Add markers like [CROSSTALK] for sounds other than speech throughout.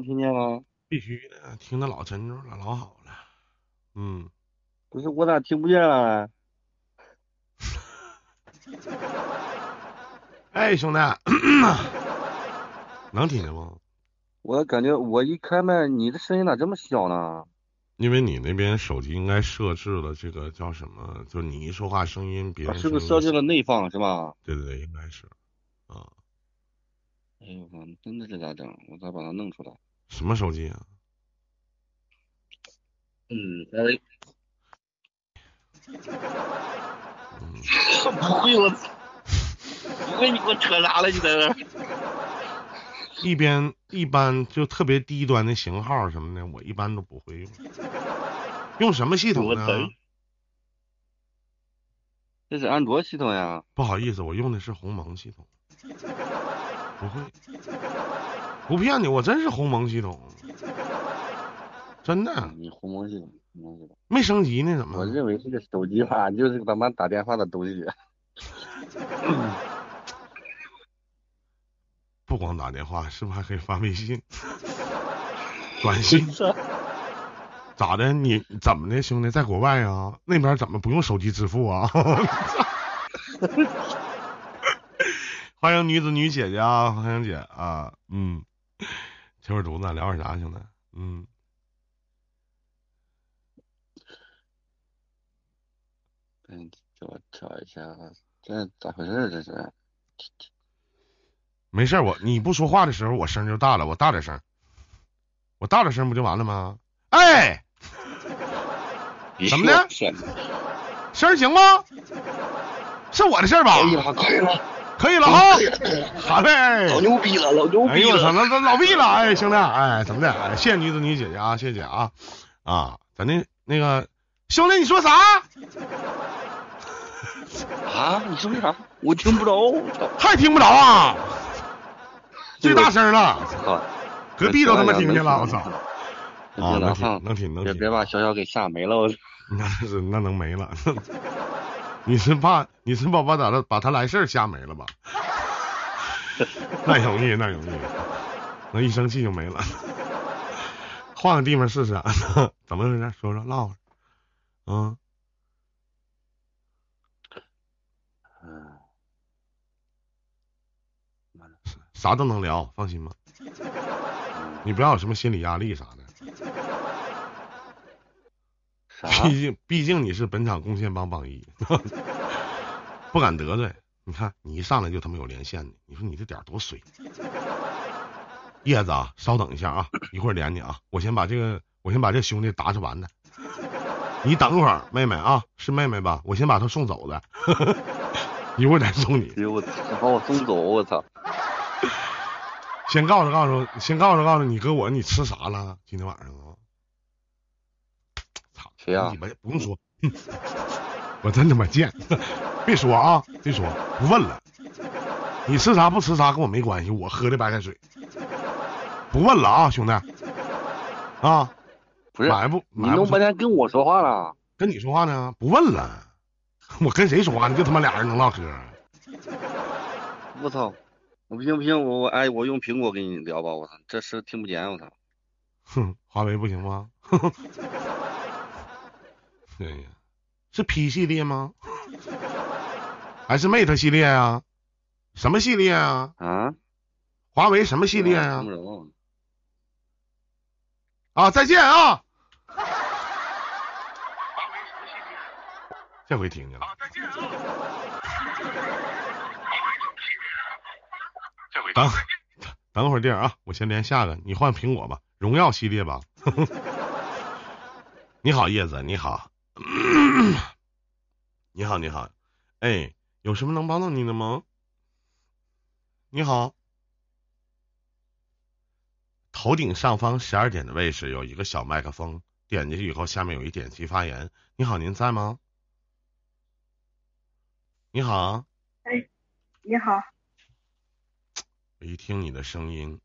能听见吗？必须的，听得老沉重了，老好了。嗯，不是我咋听不见了？[LAUGHS] 哎，兄弟，[COUGHS] 能听见吗？我感觉我一开麦，你的声音咋这么小呢？因为你那边手机应该设置了这个叫什么？就你一说话声音，别人是不是设置了内放是吧？对对对，应该是。啊，哎呦我真的是咋整？我咋把它弄出来？什么手机啊？嗯，哎，嗯，不会我！不会你给我扯啥了？你在这儿？一边一般就特别低端的型号什么的，我一般都不会用。用什么系统呢？这是安卓系统呀？不好意思，我用的是鸿蒙系统。不会，不骗你，我真是鸿蒙系统，[LAUGHS] 真的你鸿蒙系统，鸿蒙系统。没升级呢，怎么我？认为这个手机吧，就是个他妈打电话的东西。不光打电话，是不是还可以发微信、短信？咋的？你怎么的，兄弟，在国外啊？那边怎么不用手机支付啊？[LAUGHS] 欢迎女子女姐姐啊，欢迎姐啊，嗯，[LAUGHS] 小会犊子聊点啥，兄弟？嗯，嗯，给我调一下，这咋回事？这是？没事，我你不说话的时候，我声就大了，我大点声，我大点声不就完了吗？哎，怎么的！声行吗？是我的事儿吧？可以了，可以了，可以了哈可以，了，可以了，好嘞。老牛逼了，老牛逼哎呦我操，了！那那老毕了，哎，兄弟，哎，怎么的？哎，谢谢女子女姐姐啊，谢谢姐啊，啊，咱那那个兄弟，你说啥？[LAUGHS] 啊，你说啥？我听不着！还听不着啊？最大声了，操！隔壁都他妈听见了，我操！啊，别能听，能听，能听别别。把小小给吓没了，我操！[LAUGHS] 那是那能没了？你是怕你是怕把他把他来事儿吓没了吧？那容易，那容易，那一生气就没了。换个地方试试啊，怎么回事？说说唠会儿。嗯，嗯，啥都能聊，放心吧。你不要有什么心理压力啥的，啥？[LAUGHS] 毕竟毕竟你是本场贡献榜榜一，[LAUGHS] 不敢得罪。你看你一上来就他妈有连线的，你说你这点儿多水。叶子啊，稍等一下啊，一会儿连你啊，我先把这个我先把这兄弟打扯完的。你等会儿，妹妹啊，是妹妹吧？我先把他送走的，[LAUGHS] 一会儿再送你。哎呦我操！把我送走，我操！先告诉告诉，先告诉告诉你哥我你吃啥了？今天晚上啊？操！谁呀你鸡巴不用说，我真他妈贱！别说啊，别说，不问了。你吃啥不吃啥跟我没关系，我喝的白开水。不问了啊，兄弟。啊，不是，买不你弄半天跟我说话了？跟你说话呢？不问了。我跟谁说话呢？就他妈俩人能唠嗑。我操！我不行不行，我我哎，我用苹果跟你聊吧，我操，这是听不见，我操！哼，华为不行吗？[LAUGHS] 哎呀，是 P 系列吗？还是 Mate 系列啊？什么系列啊？啊？华为什么系列啊。啊，再见啊！这回听见了再见啊。等等会儿弟儿啊，我先连下个，你换苹果吧，荣耀系列吧。[LAUGHS] 你好，叶子，你好，[CLEARS THROAT] 你好，你好，哎，有什么能帮到你的吗？你好，头顶上方十二点的位置有一个小麦克风，点进去以后，下面有一点击发言。你好，您在吗？你好，哎你好，我一听你的声音，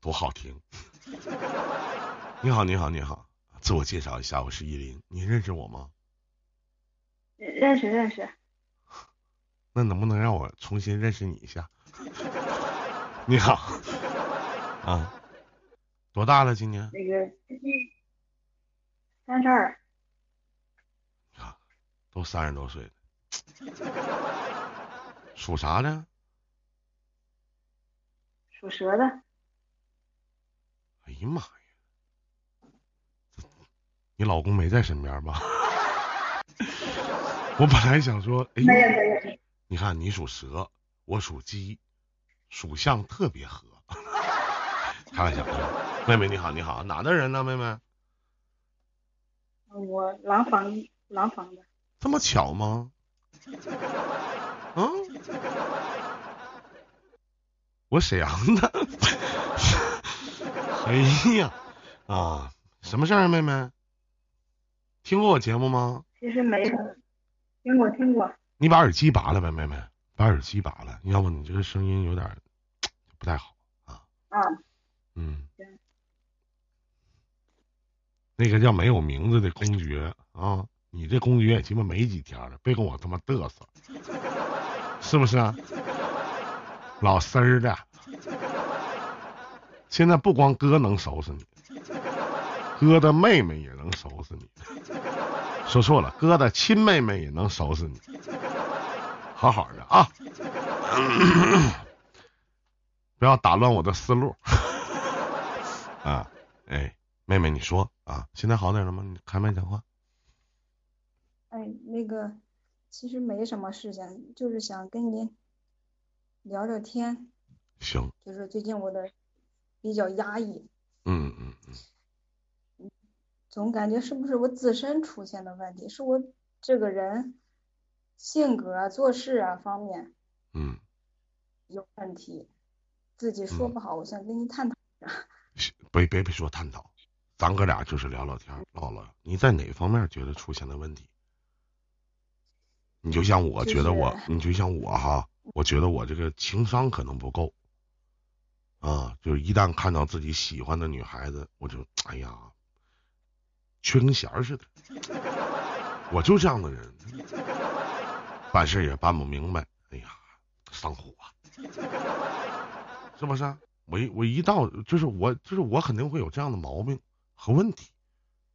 多好听！你好，你好，你好，自我介绍一下，我是依林，你认识我吗？认识认识，[LAUGHS] 那能不能让我重新认识你一下？[LAUGHS] 你好，啊，多大了？今年？那个三十二，啊，都三十多岁了，属啥的？属蛇的。哎呀妈呀！你老公没在身边吧？[LAUGHS] 我本来想说，哎，没有没有。你看你属蛇，我属鸡，属相特别合。[LAUGHS] 开玩笑，妹妹你好，你好，哪的人呢？妹妹，我廊坊廊坊的。这么巧吗？嗯，我沈阳的。[LAUGHS] 哎呀，啊，什么事儿，妹妹？听过我节目吗？其实没有，听过听过。你把耳机拔了呗，妹妹，把耳机拔了，要不你这个声音有点 [TSK] 不太好啊。啊。嗯。那个叫没有名字的公爵啊，你这公爵也鸡巴没几天了，别跟我他妈嘚瑟，是不是啊？老丝儿的，现在不光哥能收拾你。哥的妹妹也能收拾你，说错了，哥的亲妹妹也能收拾你，好好的啊，[COUGHS] 不要打乱我的思路 [LAUGHS] 啊！哎，妹妹，你说啊，现在好点了吗？你开麦讲话。哎，那个，其实没什么事情，就是想跟你聊聊天。行。就是最近我的比较压抑。总感觉是不是我自身出现的问题，是我这个人性格啊、做事啊方面，嗯，有问题，自己说不好，我想跟你探讨一下。[LAUGHS] 别别别说探讨，咱哥俩就是聊聊天，唠唠。你在哪方面觉得出现的问题？你就像我觉得我，你就像我哈，我觉得我这个情商可能不够，啊，就是一旦看到自己喜欢的女孩子，我就哎呀。缺根弦似的，我就这样的人，办事也办不明白，哎呀，上火，是不是？我一我一到，就是我就是我肯定会有这样的毛病和问题，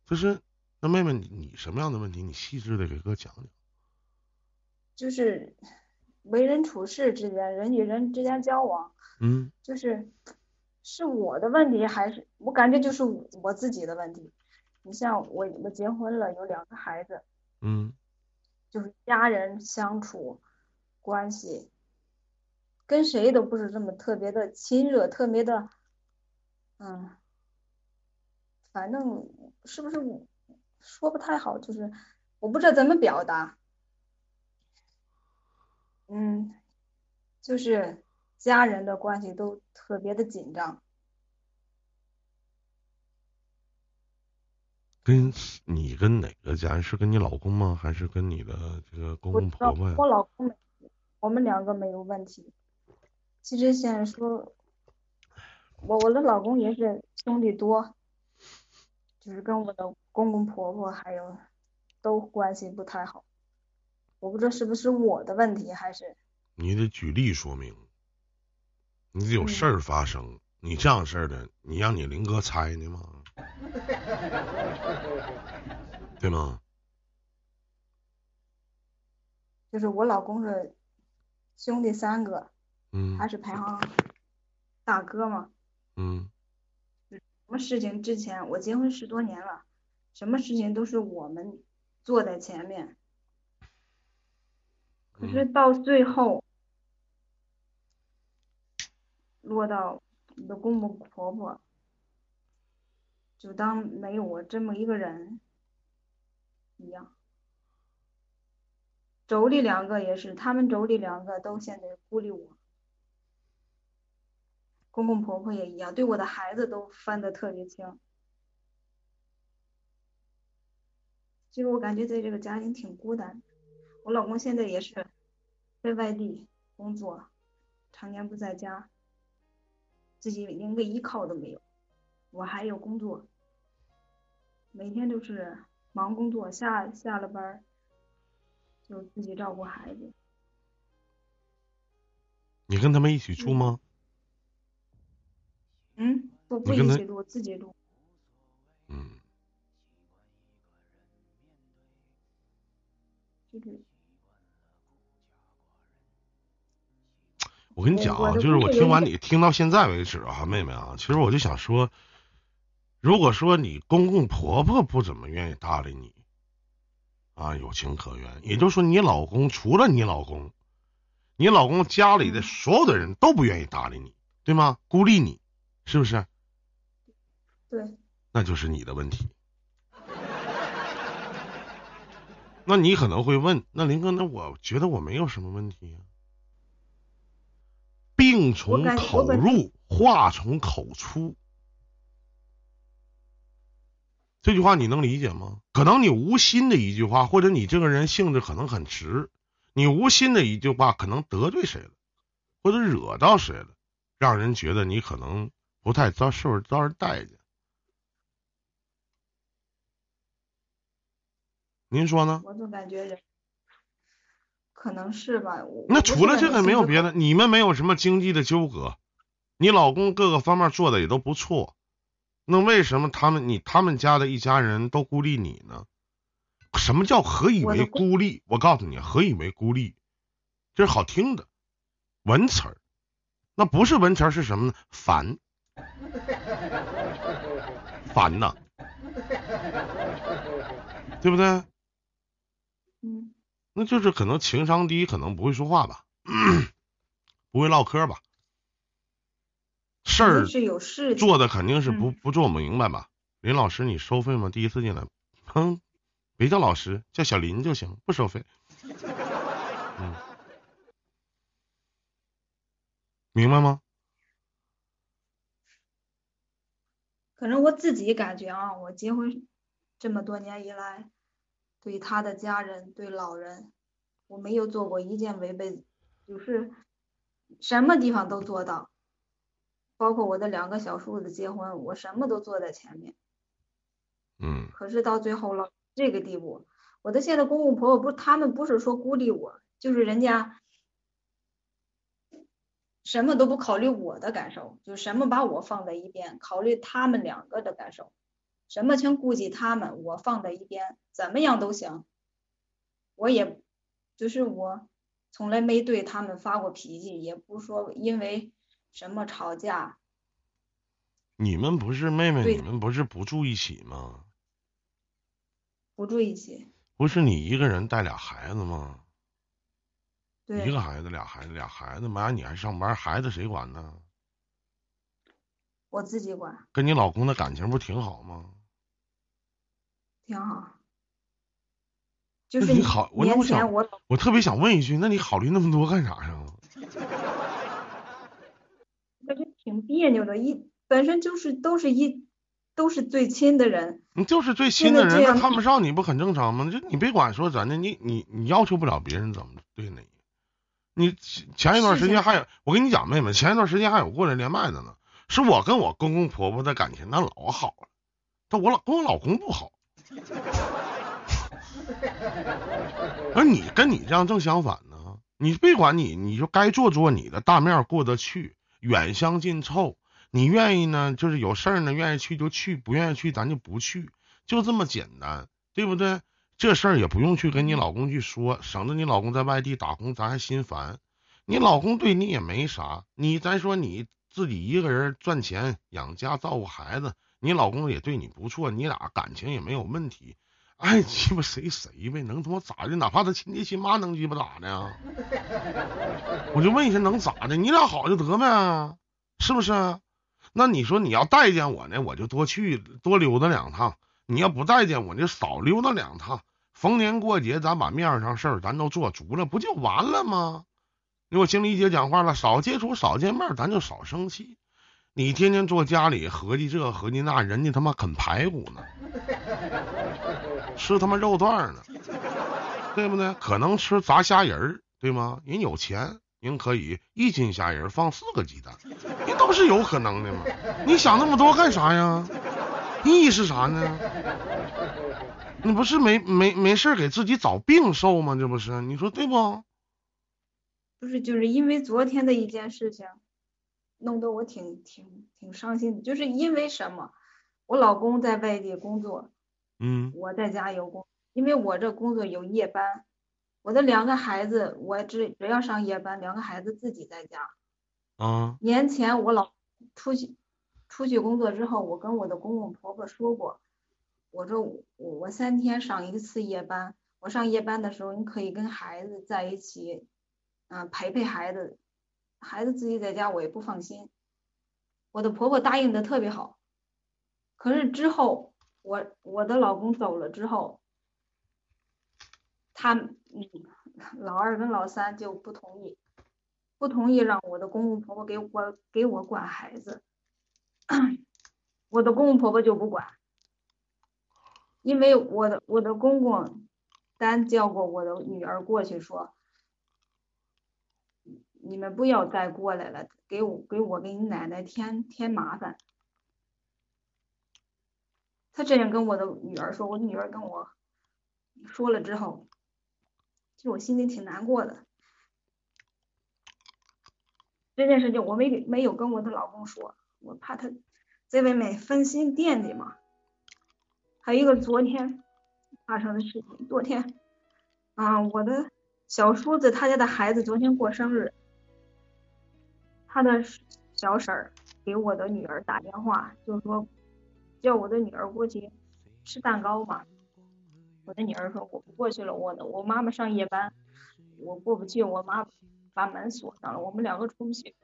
就是那妹妹，你什么样的问题？你细致的给哥讲讲。就是为人处事之间，人与人之间交往，嗯，就是是我的问题，还是我感觉就是我自己的问题？你像我，我结婚了，有两个孩子，嗯，就是家人相处关系，跟谁都不是这么特别的亲热，特别的，嗯，反正是不是说不太好，就是我不知道怎么表达，嗯，就是家人的关系都特别的紧张。跟你跟哪个家人？是跟你老公吗？还是跟你的这个公公婆婆呀？我老公，我们两个没有问题。其实现在说，我我的老公也是兄弟多，就是跟我的公公婆婆还有都关系不太好。我不知道是不是我的问题，还是你得举例说明，你得有事儿发生。你这样事儿的，你让你林哥猜呢吗？[LAUGHS] 对吗？就是我老公是兄弟三个，嗯，他是排行大哥嘛，嗯，什么事情之前我结婚十多年了，什么事情都是我们坐在前面，可是到最后落到你的公公婆婆。就当没有我这么一个人一样，妯娌两个也是，他们妯娌两个都现在孤立我，公公婆婆也一样，对我的孩子都分得特别清。其实我感觉在这个家庭挺孤单，我老公现在也是在外地工作，常年不在家，自己连个依靠都没有，我还有工作。每天都是忙工作，下下了班就自己照顾孩子。你跟他们一起住吗？嗯，不不一起住，自己住。嗯，就是我跟你讲啊，就是我听完你听到现在为止啊，妹妹啊，其实我就想说，如果说你公公婆婆不怎么愿意搭理你，啊，有情可原。也就是说，你老公除了你老公，你老公家里的嗯所有的人都不愿意搭理你，对吗？孤立你，是不是？对，那就是你的问题。那你可能会问，那林哥，那我觉得我没有什么问题呀、病从口入，话从口出。这句话你能理解吗？可能你无心的一句话，或者你这个人性质可能很直，你无心的一句话可能得罪谁了，或者惹到谁了，让人觉得你可能不太遭受遭人待见。您说呢？我总感觉人可能是吧。我那除了这个没有别的，你们没有什么经济的纠葛，你老公各个方面做的也都不错，那为什么他们你他们家的一家人都孤立你呢？什么叫何以为孤立？我告诉你，何以为孤立，这是好听的文词儿，那不是文词儿是什么呢？烦，烦呐，[LAUGHS] 对不对？嗯，那就是可能情商低，可能不会说话吧，不会唠嗑吧，事儿是有事。做的肯定是不嗯不做明白吧？林老师，你收费吗？第一次进来，哼，别叫老师，叫小林就行，不收费。嗯，明白吗？可能我自己感觉啊，我结婚这么多年以来，对他的家人、对老人，我没有做过一件违背，就是什么地方都做到，包括我的两个小叔子结婚，我什么都做在前面。嗯可是到最后了这个地步，我的现在公公婆婆不，他们不是说孤立我，就是人家什么都不考虑我的感受，就什么把我放在一边，考虑他们两个的感受，什么全顾及他们，我放在一边，怎么样都行。我也，就是我从来没对他们发过脾气，也不说因为什么吵架，你们不是妹妹，你们不是不住一起吗？不住一起。不是你一个人带俩孩子吗？对，一个孩子，俩孩子，俩孩子，妈，你还上班，孩子谁管呢？我自己管，跟你老公的感情不挺好吗？挺好。就是那你考我那年我想前我我特别想问一句，那你考虑那么多干啥呀？[LAUGHS] 感觉挺别扭的，一本身就是都是一都是最亲的人，你就是最亲的人，那看不上你不很正常吗？就你别管说咱的，你你你要求不了别人怎么对你。你前一段时间还有，我跟你讲，妹妹，前一段时间还有过来连麦的呢，是我跟我公公婆婆的感情那老好了，但我老跟我老公不好。[LAUGHS] 而你跟你这样正相反呢，你别管你，你就该做做你的，大面过得去，远香近臭。你愿意呢，就是有事儿呢，愿意去就去，不愿意去咱就不去，就这么简单，对不对？这事儿也不用去跟你老公去说，省得你老公在外地打工，咱还心烦。你老公对你也没啥，你咱说你自己一个人赚钱养家照顾孩子，你老公也对你不错，你俩感情也没有问题。爱鸡巴谁谁呗，能他妈咋的？哪怕他亲爹亲妈能鸡巴咋的呀？[LAUGHS] 我就问一下，能咋的？你俩好就得呗，是不是？那你说你要待见我呢，我就多去多溜达两趟；你要不待见我，就少溜达两趟。逢年过节，咱把面上事儿咱都做足了，不就完了吗？因为我经理姐讲话了，少接触，少见面，咱就少生气。你天天坐家里合计这合计那，人家他妈啃排骨呢，吃他妈肉段呢，对不对？可能吃炸虾仁儿，对吗？人有钱，人可以一斤虾仁放四个鸡蛋，人都是有可能的嘛。你想那么多干啥呀？意义是啥呢？你不是没没没事给自己找病受吗？这不是？你说对不？不是就是因为昨天的一件事情，弄得我挺挺挺伤心的，就是因为什么？我老公在外地工作，嗯我在家有工，因为我这工作有夜班，我的两个孩子，我只只要上夜班，两个孩子自己在家。啊年前我老出去出去工作之后，我跟我的公公婆婆说过，我说我我三天上一次夜班，我上夜班的时候，你可以跟孩子在一起，嗯、陪陪孩子，孩子自己在家我也不放心。我的婆婆答应的特别好，可是之后我我的老公走了之后，他嗯老二跟老三就不同意。不同意让我的公公婆婆给我给我管孩子，我的公公婆婆就不管，因为我的我的公公单叫过我的女儿过去说，你们不要再过来了，给我给我给你奶奶添添麻烦。他这样跟我的女儿说，我女儿跟我说了之后，其实我心里挺难过的。这件事情我没没有跟我的老公说，我怕他在外面分心惦记嘛。还有一个昨天发生的事情，昨天啊，我的小叔子他家的孩子昨天过生日，他的小婶儿给我的女儿打电话，就说叫我的女儿过去吃蛋糕嘛。我的女儿说我不过去了，我的我妈妈上夜班，我过不去，我妈把门锁上了，我们两个出不去。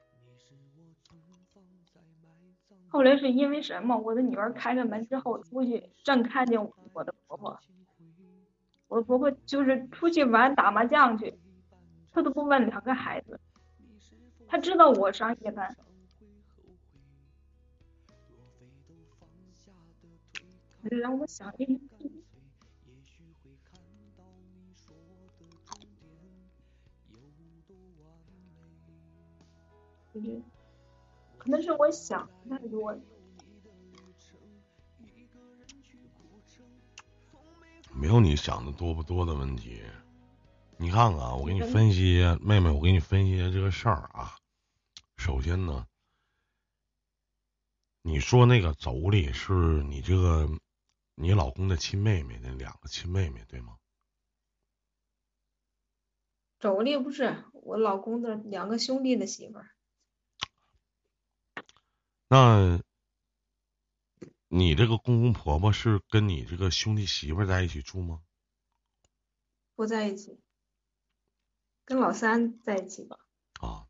后来是因为什么？我的女儿开了门之后出去，正看见我的婆婆，我婆婆就是出去玩打麻将去，她都不问两个孩子，他知道我上夜班。这让我想一个就是可能是我想太多。没有你想的多不多的问题。你看看啊，我给你分析，妹妹，我给你分析一下这个事儿啊。首先呢，你说那个妯娌是你这个你老公的亲妹妹，那两个亲妹妹对吗？妯娌不是我老公的两个兄弟的媳妇儿。那，你这个公公婆婆是跟你这个兄弟媳妇在一起住吗？不在一起，跟老三在一起吧。啊，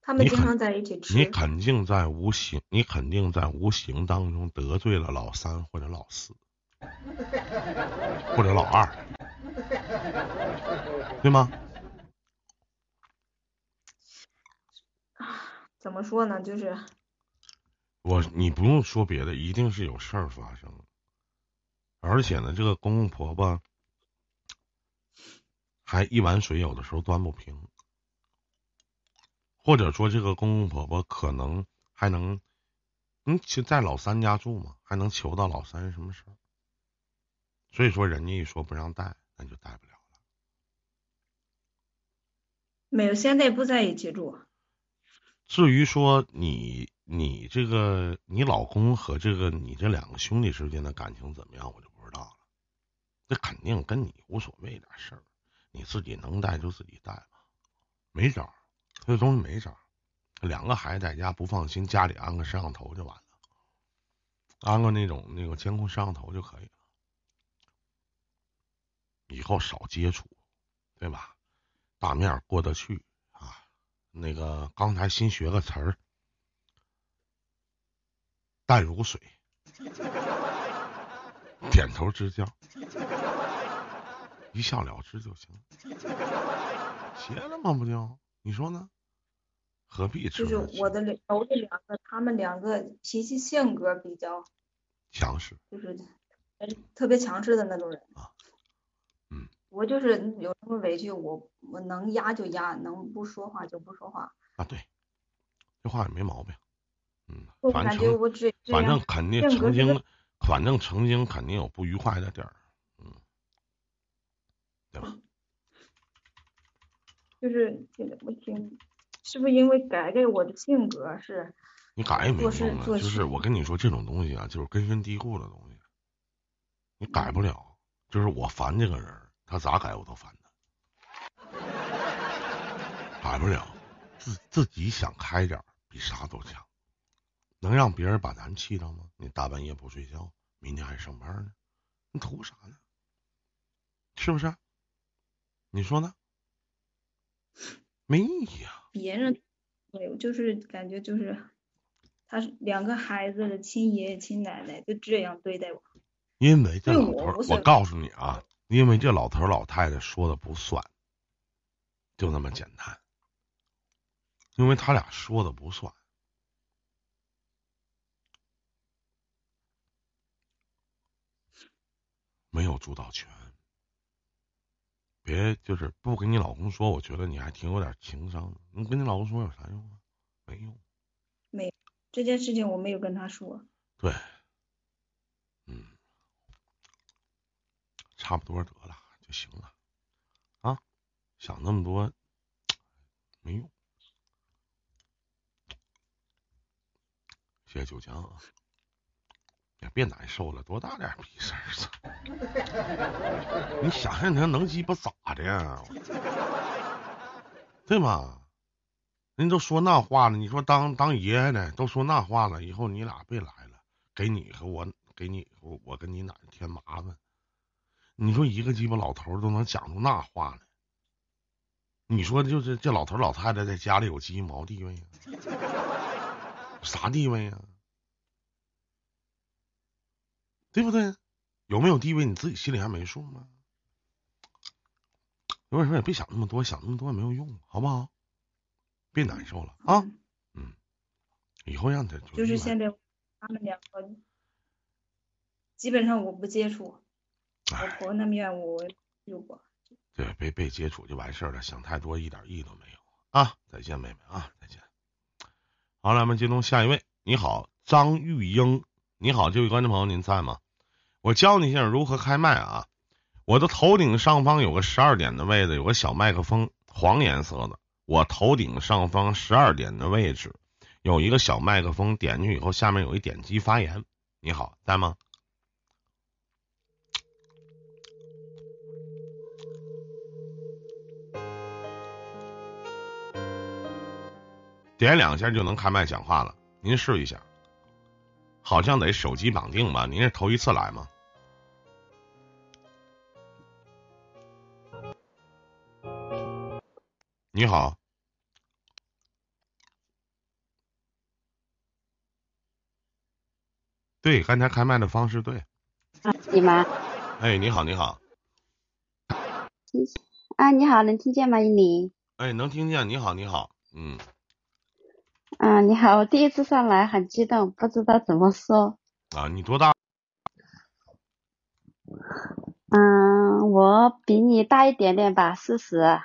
他们经常在一起吃。你肯定在无形，你肯定在无形当中得罪了老三或者老四，或者老二，对吗？怎么说呢？就是我你不用说别的，一定是有事儿发生，而且呢，这个公公婆婆还一碗水有的时候端不平，或者说这个公公婆婆可能还能，嗯，就在老三家住嘛，还能求到老三什么事儿，所以说人家一说不让带，那就带不了了。没有，现在不在一起住。至于说你你这个你老公和这个你这两个兄弟之间的感情怎么样，我就不知道了。这肯定跟你无所谓点事儿，你自己能带就自己带吧，没招儿，这东西没招儿。两个孩子在家不放心，家里安个摄像头就完了，安个那种那个监控摄像头就可以了。以后少接触，对吧？大面过得去啊。那个刚才新学个词儿，淡如水，[LAUGHS] 点头之交，一笑了之就行，结了吗？不就？你说呢？何必就是我的两我这两个，他们两个脾气性格比较，强势？就是呃特别强势的那种人。啊嗯。我就是有什么委屈，我我能压就压，能不说话就不说话。啊，对，这话也没毛病。嗯，反正反正肯定曾经，反正曾经肯定有不愉快的地儿，嗯，对吧？[CLEARS THROAT] 就是这个我听是不是因为改改我的性格是？你改也没事用啊，就是我跟你说，这种东西啊，就是根深蒂固的东西，你改不了。就是我烦这个人，他咋改我都烦他，改不了。自自己想开点儿，比啥都强。能让别人把咱气着吗？你大半夜不睡觉，明天还上班呢，你图啥呢？是不是？你说呢？没意义啊。别人没有，就是感觉就是他是两个孩子的亲爷爷亲奶奶就这样对待我。因为这老头儿，我我告诉你啊，因为这老头儿老太太说的不算，就那么简单。因为他俩说的不算，没有主导权。别就是不跟你老公说，我觉得你还挺有点情商的。你跟你老公说有啥用啊？没用。没这件事情我没有跟他说，对，嗯，差不多得了就行了，啊，想那么多没用。谢谢九江啊，别难受了，多大点逼事儿啊！你想想他能鸡巴咋的呀？对吗？人都说那话了，你说当当爷爷的都说那话了，以后你俩别来了，给你和我给你我我跟你奶奶添麻烦。你说一个鸡巴老头都能讲出那话来，你说就是这老头老太太在家里有鸡毛地位啊？[LAUGHS] 啥地位呀？对不对？有没有地位你自己心里还没数吗？有点说也别想那么多，想那么多也没有用，好不好？别难受了啊！嗯嗯，以后让他就是现在他们两个基本上我不接触，我那边我有过。对，被被接触就完事儿了，想太多一点意义都没有啊！再见，妹妹啊，再见。好了，咱们接通下一位。你好，张玉英。你好，这位观众朋友，您在吗？我教你一下如何开麦啊！我的头顶上方有个十二点的位置，有个小麦克风，黄颜色的。我头顶上方十二点的位置有一个小麦克风，点进去以后，下面有一点击发言。你好，在吗？点两下就能开麦讲话了，您试一下。好像得手机绑定吧？您是头一次来吗？你好，对，刚才开麦的方式对。你吗？哎，你好，你好，啊，你好，能听见吗，依林？哎，能听见？你好，你好，嗯，啊，你好，我第一次上来很激动，不知道怎么说。啊，你多大？嗯，我比你大一点点吧，四十。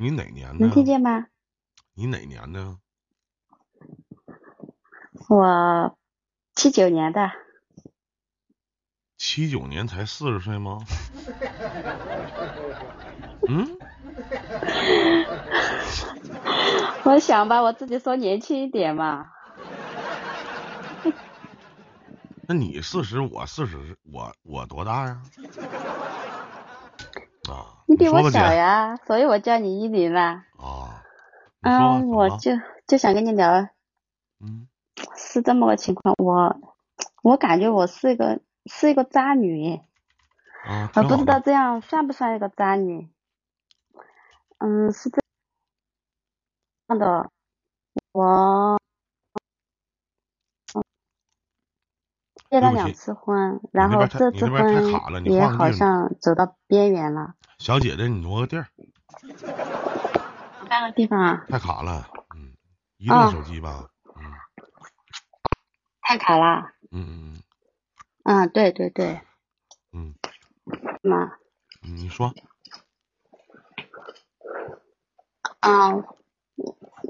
你哪年的？能听见吗？你哪年的？我七九年的。七九年才四十岁吗？[LAUGHS] 嗯，我想吧，我自己说年轻一点嘛。那你四十，我四十，我我多大呀？啊，你比我小呀，所以我叫你依林啦。啊，嗯，我就就想跟你聊，嗯，是这么个情况。我我感觉我是一个是一个渣女。啊，我不知道这样算不算一个渣女。嗯，是这样的，我结了两次婚，然后这次婚也好像走到边缘了。小姐姐，你挪个地儿，换个地方啊，太卡了，嗯，移动啊手机吧，嗯。太卡了。嗯嗯嗯，对对对，嗯。嘛，嗯，你说，嗯，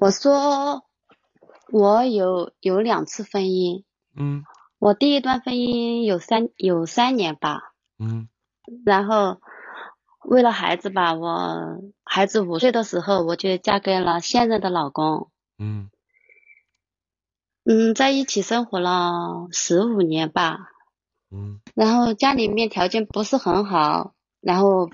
我说我有有两次婚姻，嗯。我第一段婚姻有三有三年吧，嗯。然后为了孩子吧，我孩子五岁的时候，我就嫁给了现任的老公。嗯嗯，在一起生活了十五年吧。嗯然后家里面条件不是很好，然后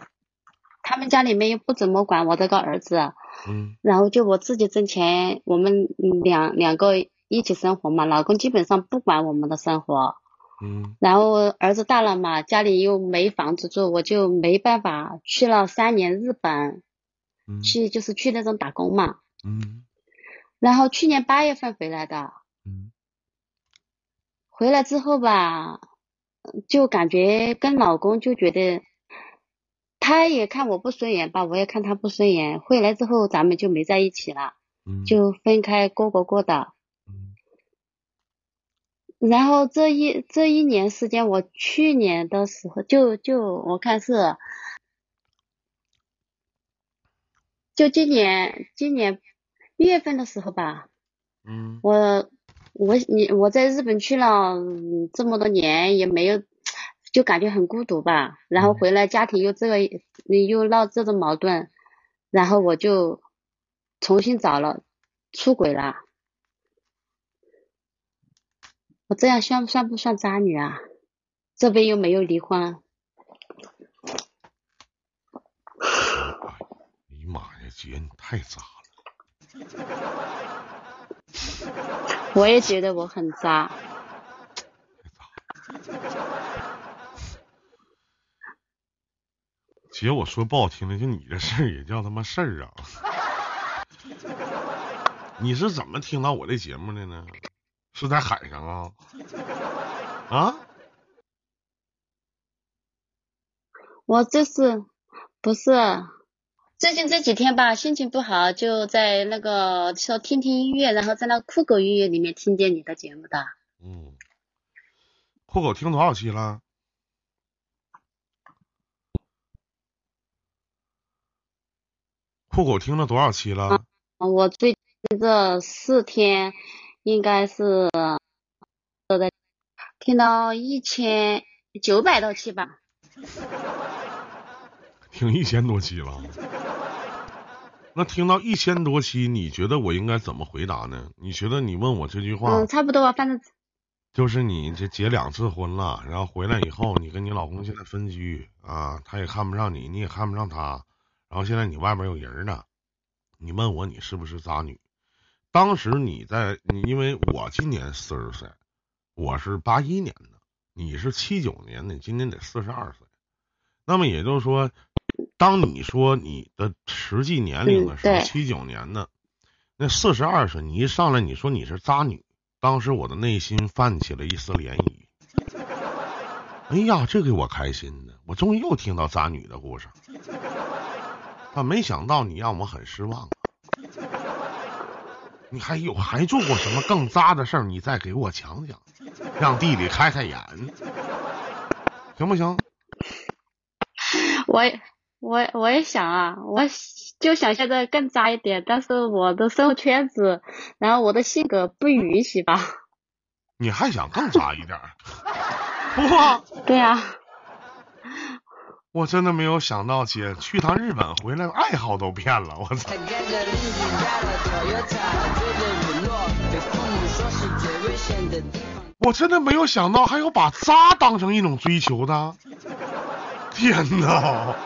他们家里面又不怎么管我这个儿子，嗯然后就我自己挣钱，我们嗯两两个一起生活嘛，老公基本上不管我们的生活。嗯然后儿子大了嘛，家里又没房子住，我就没办法去了三年日本，嗯去就是去那种打工嘛。嗯然后去年八月份回来的，嗯回来之后吧，就感觉跟老公就觉得，他也看我不顺眼吧，我也看他不顺眼。回来之后咱们就没在一起了，嗯，就分开过过过的。嗯然后这一这一年时间，我去年的时候就就我看是，就今年今年一月份的时候吧，嗯我我你我在日本去了嗯这么多年，也没有就感觉很孤独吧。然后嗯回来家庭又这个又闹这种矛盾，然后我就重新找了出轨了。我这样算算不算渣女啊？这边又没有离婚，[SIGHS] 哎呀妈呀，姐你太渣了，我也觉得我很渣。姐，我说不好听的，就你这事儿也叫他妈事儿啊！你是怎么听到我这节目的呢？是在海上啊？啊？我这是不是最近这几天吧，心情不好，就在那个说听听音乐，然后在那酷狗音乐里面听见你的节目的。嗯。酷狗听多少期了？酷狗听了多少期了？我最近这四天应该是都在听到一千九百多期吧。听一千多期了。那听到一千多期，你觉得我应该怎么回答呢？你觉得你问我这句话，嗯，差不多吧，反正就是你这结两次婚了，然后回来以后，你跟你老公现在分居啊，他也看不上你，你也看不上他，然后现在你外面有人呢，你问我你是不是渣女？当时你在你，因为我今年四十岁，我是八一年的，你是七九年的，你今年得四十二岁，那么也就是说，当你说你的实际年龄的时候，七九年的，那四十二岁，你一上来你说你是渣女，当时我的内心泛起了一丝涟漪。哎呀，这给我开心的，我终于又听到渣女的故事，但没想到你让我很失望啊。你还有还做过什么更渣的事儿？你再给我讲讲，让弟弟开开眼，行不行？我也我我也想啊，我就想现在更渣一点，但是我的生活圈子，然后我的性格不允许吧。你还想更渣一点儿？[LAUGHS] 哇！对啊，我真的没有想到，姐去趟日本回来，爱好都变了。我操！我真的没有想到还有把渣当成一种追求的。天哪，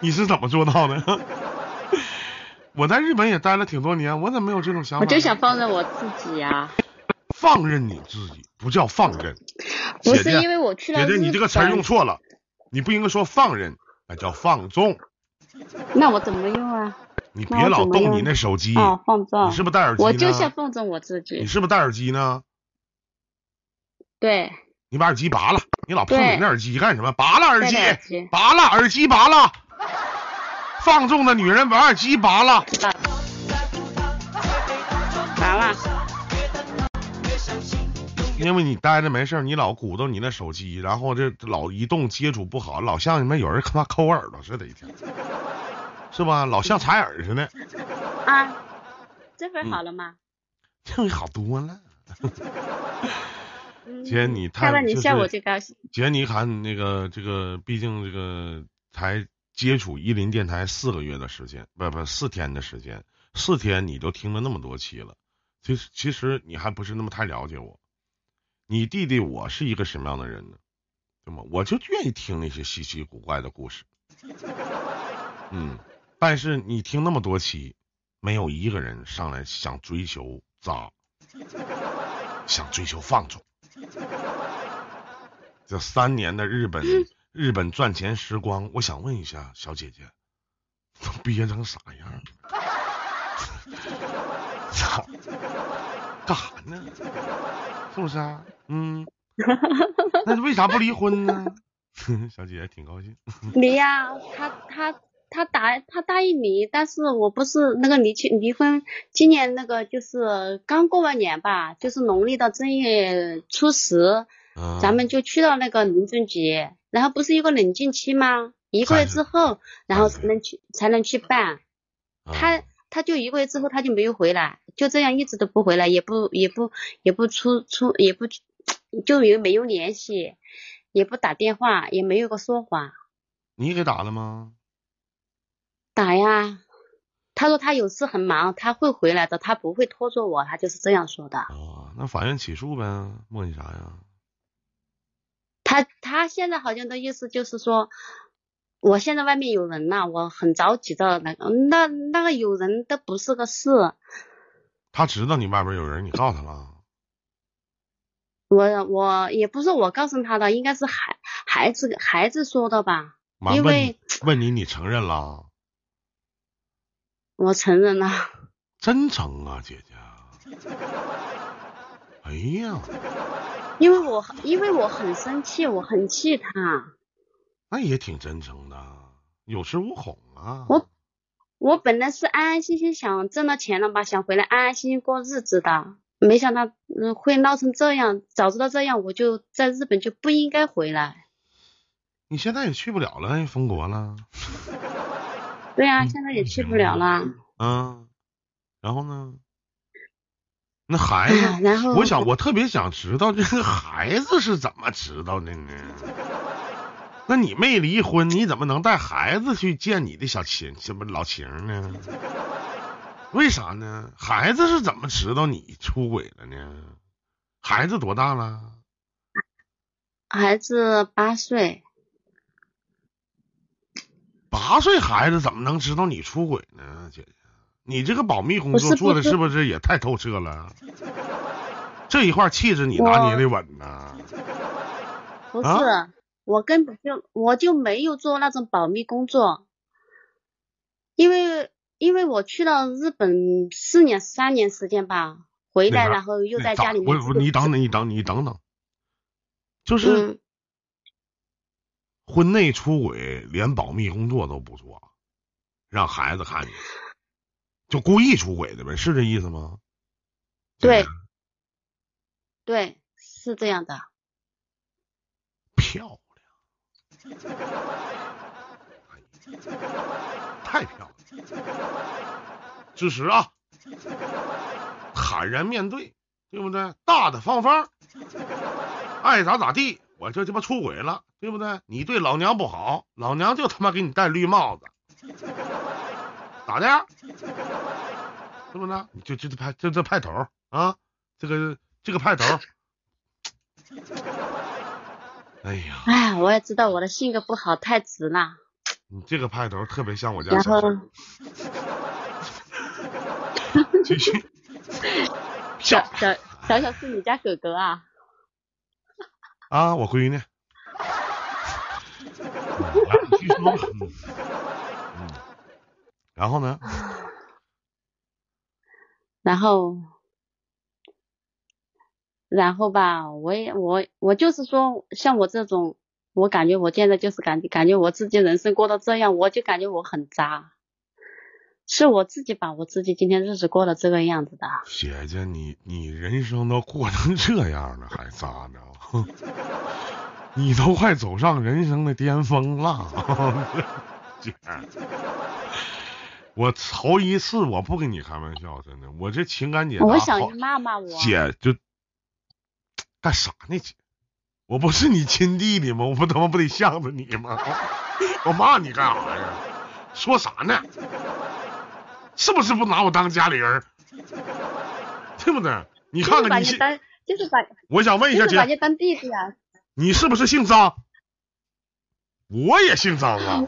你是怎么做到的？我在日本也待了挺多年，我怎么没有这种想法？我就想放任我自己呀、放任你自己，不叫放任。不是因为我去了姐姐，你这个词用错了，你不应该说放任，那叫放纵。那我怎么用啊？你别老动你那手机，哦，放纵。你是不是戴耳机呢？我就像放纵我自己你。是不是戴耳机呢？对，你把耳机拔了，你老碰你那耳机干什么？拔了耳机耳机，拔了耳机，拔了。放纵的女人把耳机拔了，拔了。因为你待着没事儿你老鼓捣你那手机，然后这老移动接触不好，老像你们有人他妈抠耳朵似的，一天，是吧？老像采耳似的，啊，这会嗯好了吗？这回好多了。嗯姐你太看到你就是笑我就高兴。姐，你看那个这个，毕竟这个才接触伊林电台四个月的时间，不不四天的时间，四天你都听了那么多期了，其实其实你还不是那么太了解我。你弟弟我是一个什么样的人呢？对吗？我就愿意听那些稀奇古怪的故事。嗯，但是你听那么多期，没有一个人上来想追求渣，想追求放纵。这三年的日本日本赚钱时光，我想问一下小姐姐，都憋成啥样？[LAUGHS] 操，干啥呢？是不是啊？嗯，[LAUGHS] 那为啥不离婚呢？[LAUGHS] 小姐姐挺高兴。[LAUGHS] 离呀，他他他答他答应离，但是我不是那个离去离婚，今年那个就是刚过完年吧，就是农历的正月初十。咱们就去到那个民政局，然后不是有个冷静期吗？一个月之后，然后才能去才能去办。他他就一个月之后他就没有回来，就这样一直都不回来，也不也不也不出出也不就有没有联系，也不打电话，也没有个说法。你给打了吗？打呀，他说他有事很忙，他会回来的，他不会拖着我，他就是这样说的。哦，那法院起诉呗，磨叽啥呀？他他现在好像的意思就是说，我现在外面有人了，我很着急的，那个那那个有人都不是个事。他知道你外边有人，你告诉他了？我我也不是我告诉他的，应该是孩孩子孩子说的吧？因为问你，你承认了？我承认了。[LAUGHS] 真诚啊，姐姐。哎呀。因为我因为我很生气，我很气他。那也挺真诚的，有恃无恐啊。我我本来是安安心心想挣到钱了吧，想回来安安心心过日子的，没想到嗯会闹成这样。早知道这样，我就在日本就不应该回来。你现在也去不了了，封国了。[LAUGHS] 对呀，现在也去不了了。嗯，然后呢？那孩子，我想我特别想知道这个孩子是怎么知道的呢？那你没离婚，你怎么能带孩子去见你的小情什么老情呢？为啥呢？孩子是怎么知道你出轨了呢？孩子多大了？孩子八岁。八岁孩子怎么能知道你出轨呢，姐姐？你这个保密工作做的是不是也太透彻了？这一块气质你拿捏的稳呐？不是，我根本就我就没有做那种保密工作，因为因为我去了日本四年三年时间吧，回来然后又在家里面。你等等，你等你等等，就是婚内出轨，连保密工作都不做，让孩子看见。就故意出轨的呗，是这意思吗？对，对，是这样的。漂亮，[LAUGHS] 太漂亮，[LAUGHS] 支持啊！坦然面对，对不对？大大方方，爱咋咋地。我就鸡巴出轨了，对不对？你对老娘不好，老娘就他妈给你戴绿帽子。咋的？是不是？你就就这派就这派头啊，这个这个派头。[LAUGHS] 哎呀！哎，我也知道我的性格不好，太直了。你这个派头特别像我家小。继续。小小小小是你家哥哥啊？[LAUGHS] 啊，我闺女。来，继续说。然后呢？[LAUGHS] 然后，然后吧，我也我我就是说，像我这种，我感觉我现在就是感觉感觉我自己人生过到这样，我就感觉我很渣，是我自己把我自己今天日子过得这个样子的。姐姐，你你人生都过成 [LAUGHS] 这样了，还渣呢？[LAUGHS] 你都快走上人生的巅峰了，[LAUGHS] 姐。我头一次，我不跟你开玩笑，真的，我这情感解答，我想你骂骂我，姐就干啥呢？姐，我不是你亲弟弟吗？我不他妈不得向着你吗？我骂你干啥呀？说啥呢？是不是不拿我当家里人？对不对？你看看你是把，我想问一下姐，把你当弟弟啊？你是不是姓张？我也姓张啊，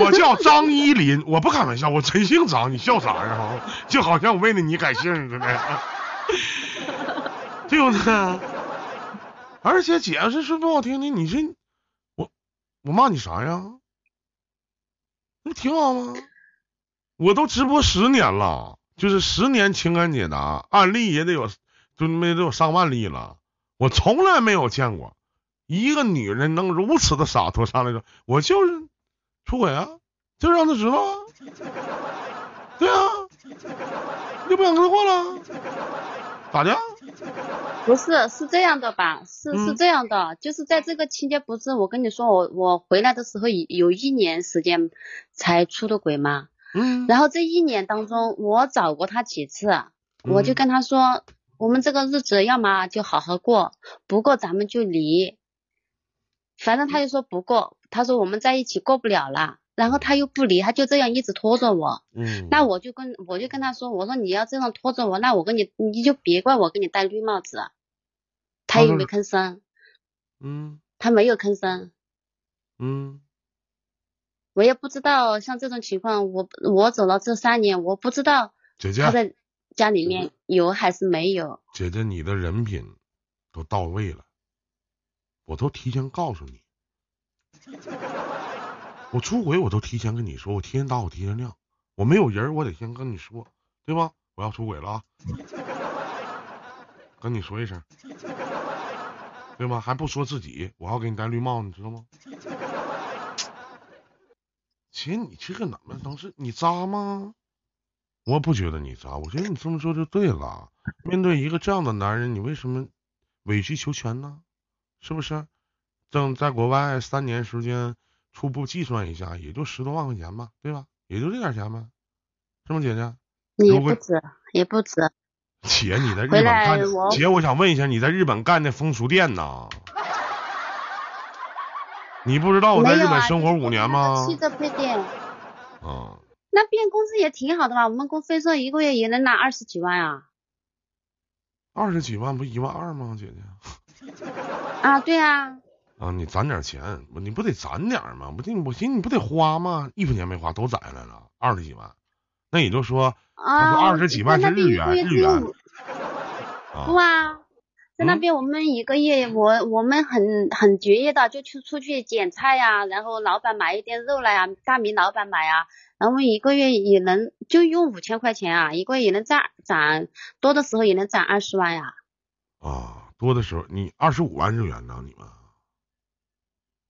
我叫张一林，我不开玩笑，我真姓张，你笑啥呀？就好像我为了你改姓似的，[LAUGHS] 对不对？而且姐是说不好听的，你这我我骂你啥呀？那不挺好吗？我都直播十年了，就是十年情感解答案例也得有，就没得有上万例了，我从来没有见过。一个女人能如此的洒脱上来说，我就是出轨啊，就让他知道啊，对啊，就不想跟他过了，咋的？[LAUGHS] 不是，是这样的吧？是是这样的，就是在这个期间，不是我跟你说，我我回来的时候有有一年时间才出的轨嘛？嗯。然后这一年当中，我找过他几次，我就跟他说，我们这个日子要么就好好过，不过咱们就离。反正他就说不过，他说我们在一起过不了了，然后他又不理，他就这样一直拖着我。嗯，那我就跟我就跟他说，我说你要这样拖着我，那我跟你你就别怪我给你戴绿帽子。他也没吭声。嗯，他没有吭声。嗯，我也不知道像这种情况，我我走了这三年，我不知道姐姐他在家里面有还是没有。姐姐，你的人品都到位了。我都提前告诉你，我出轨我都提前跟你说，我提前打我提前亮，我没有人我得先跟你说，对吧？我要出轨了啊，跟你说一声，对吧？还不说自己，我要给你戴绿帽，你知道吗？其实你这个怎么能是你渣吗？我不觉得你渣，我觉得你这么说就对了。面对一个这样的男人，你为什么委曲求全呢？是不是？正在国外三年时间，初步计算一下，也就十多万块钱吧，对吧？也就这点钱吧，是吗，姐姐？也不止，也不止。[LAUGHS] 姐，你在日本干？姐，我想问一下，你在日本干的风俗店呢？你不知道我在日本生活五年吗？汽车配电。嗯。那变工资也挺好的吧？我们公司说一个月也能拿二十几万啊。二十几万不一万二吗，姐姐？[LAUGHS] 啊，对啊。啊，你攒点钱，你不得攒点吗？不，我寻思你不得花吗？一分钱没花，都攒下来了，二十几万。那也就说，他说二十几万是日元，日元。[LAUGHS] 不啊，在那边我们一个月，我我们很很节约的，就去出去捡菜呀，然后老板买一点肉来呀，大米老板买啊，然后一个月也能就用五千块钱啊，一个月也能攒攒多的时候也能攒二十万呀。啊。多的时候，你二十五万日元呢？你们？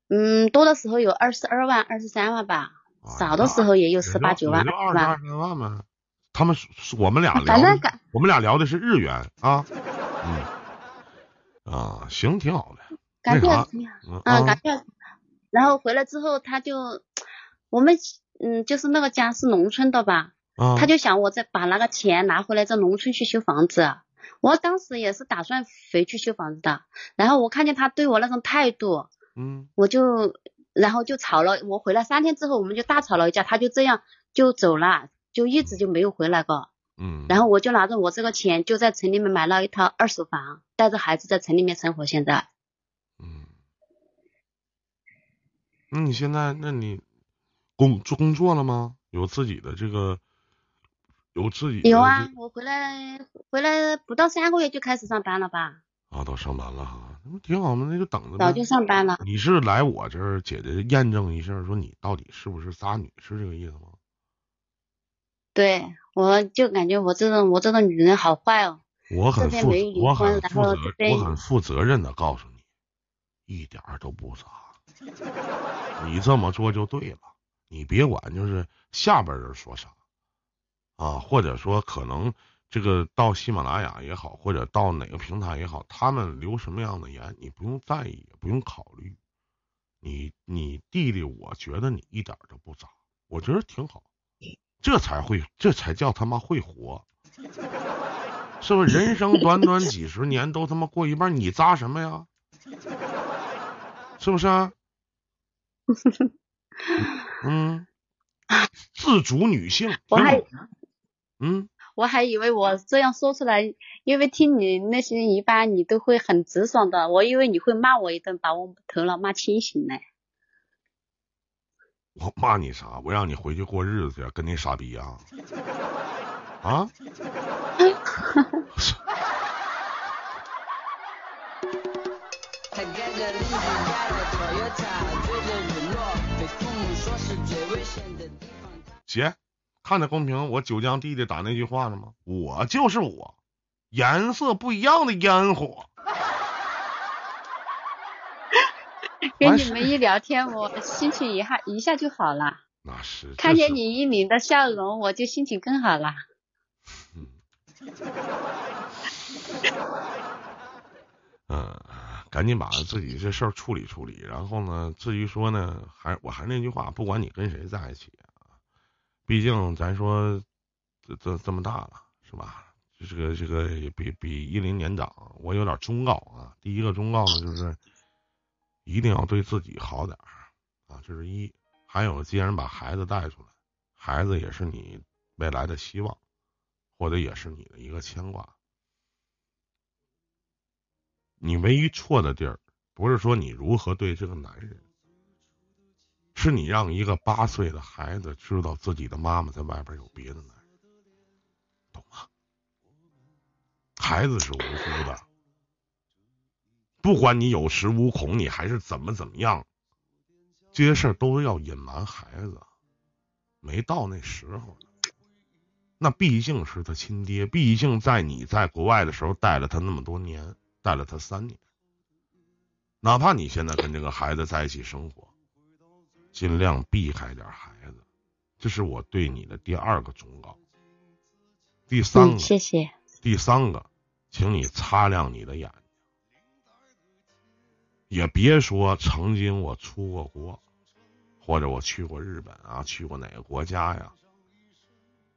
嗯，多的时候有二十二万、二十三万吧，少的时候也有十八九万，就二十万呗。他们我们俩 [LAUGHS] 聊，我们俩聊的是日元啊。嗯。啊，行，挺好的。感觉嗯，感觉。然后回来之后，他就我们嗯，就是那个家是农村的吧？他就想我再把那个钱拿回来，在农村去修房子。我当时也是打算回去修房子的，然后我看见他对我那种态度，嗯，我就然后就吵了。我回来三天之后，我们就大吵了一架，他就这样就走了，就一直就没有回来过。嗯，然后我就拿着我这个钱，就在城里面买了一套二手房，带着孩子在城里面生活。现在，嗯，那你现在，那你工做工作了吗？有自己的这个？有自己有啊，我回来回来不到三个月就开始上班了吧？啊，都上班了哈，那不挺好吗？那就等着。早就上班了。你是来我这儿，姐姐验证一下，说你到底是不是渣女，是这个意思吗？对，我就感觉我这种我这种女人好坏哦。我很负我很负责我很负责任的告诉你，一点都不渣。你这么做就对了，你别管就是下边人说啥。啊，或者说可能这个到喜马拉雅也好，或者到哪个平台也好，他们留什么样的言，你不用在意，也不用考虑。你你弟弟，我觉得你一点都不渣，我觉得挺好，这才会，这才叫他妈会活，是不是？人生短短几十年，都他妈过一半，你渣什么呀？是不是？嗯。自主女性。[LAUGHS] 嗯，我还以为我这样说出来，因为听你那些一般你都会很直爽的，我以为你会骂我一顿，把我头脑骂清醒呢。我骂你啥？我让你回去过日子去，跟那傻逼一样。啊？[LAUGHS] 姐，看着公屏，我九江弟弟打那句话了吗？我就是我，颜色不一样的烟火。[LAUGHS] 跟你们一聊天，我心情一下一下就好了。那是。看见你一脸的笑容，我就心情更好了。嗯。嗯，赶紧把自己这事儿处理处理。然后呢，至于说呢，还我还是那句话，不管你跟谁在一起啊，毕竟咱说这这这么大了，是吧？这个这个比比一零年长，我有点忠告啊。第一个忠告呢，就是一定要对自己好点儿啊，这是一。还有，既然把孩子带出来，孩子也是你未来的希望，或者也是你的一个牵挂。你唯一错的地儿，不是说你如何对这个男人，是你让一个八岁的孩子知道自己的妈妈在外边有别的男人，懂吗？孩子是无辜的，不管你有恃无恐，你还是怎么怎么样，这些事儿都要隐瞒孩子，没到那时候。那毕竟是他亲爹，毕竟在你在国外的时候带了他那么多年。带了他三年，哪怕你现在跟这个孩子在一起生活，尽量避开点孩子，这是我对你的第二个忠告。第三个，谢谢。第三个，请你擦亮你的眼睛，也别说曾经我出过国，或者我去过日本啊，去过哪个国家呀？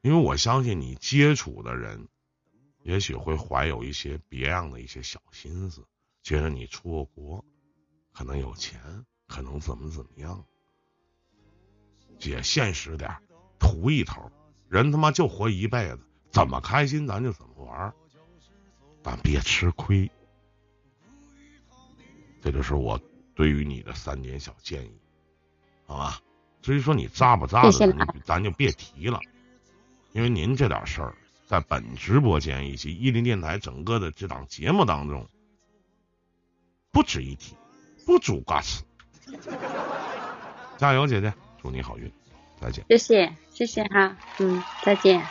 因为我相信你接触的人。也许会怀有一些别样的一些小心思，觉得你出过国，可能有钱，可能怎么怎么样。姐，现实点，图一头，人他妈就活一辈子，怎么开心咱就怎么玩，但别吃亏。这就是我对于你的三点小建议，好吧？至于说你渣不渣的，咱就别提了，因为您这点事儿。在本直播间以及伊林电台整个的这档节目当中，不值一提，不足挂齿。[LAUGHS] 加油，姐姐，祝你好运，再见。谢谢，谢谢哈，嗯，再见。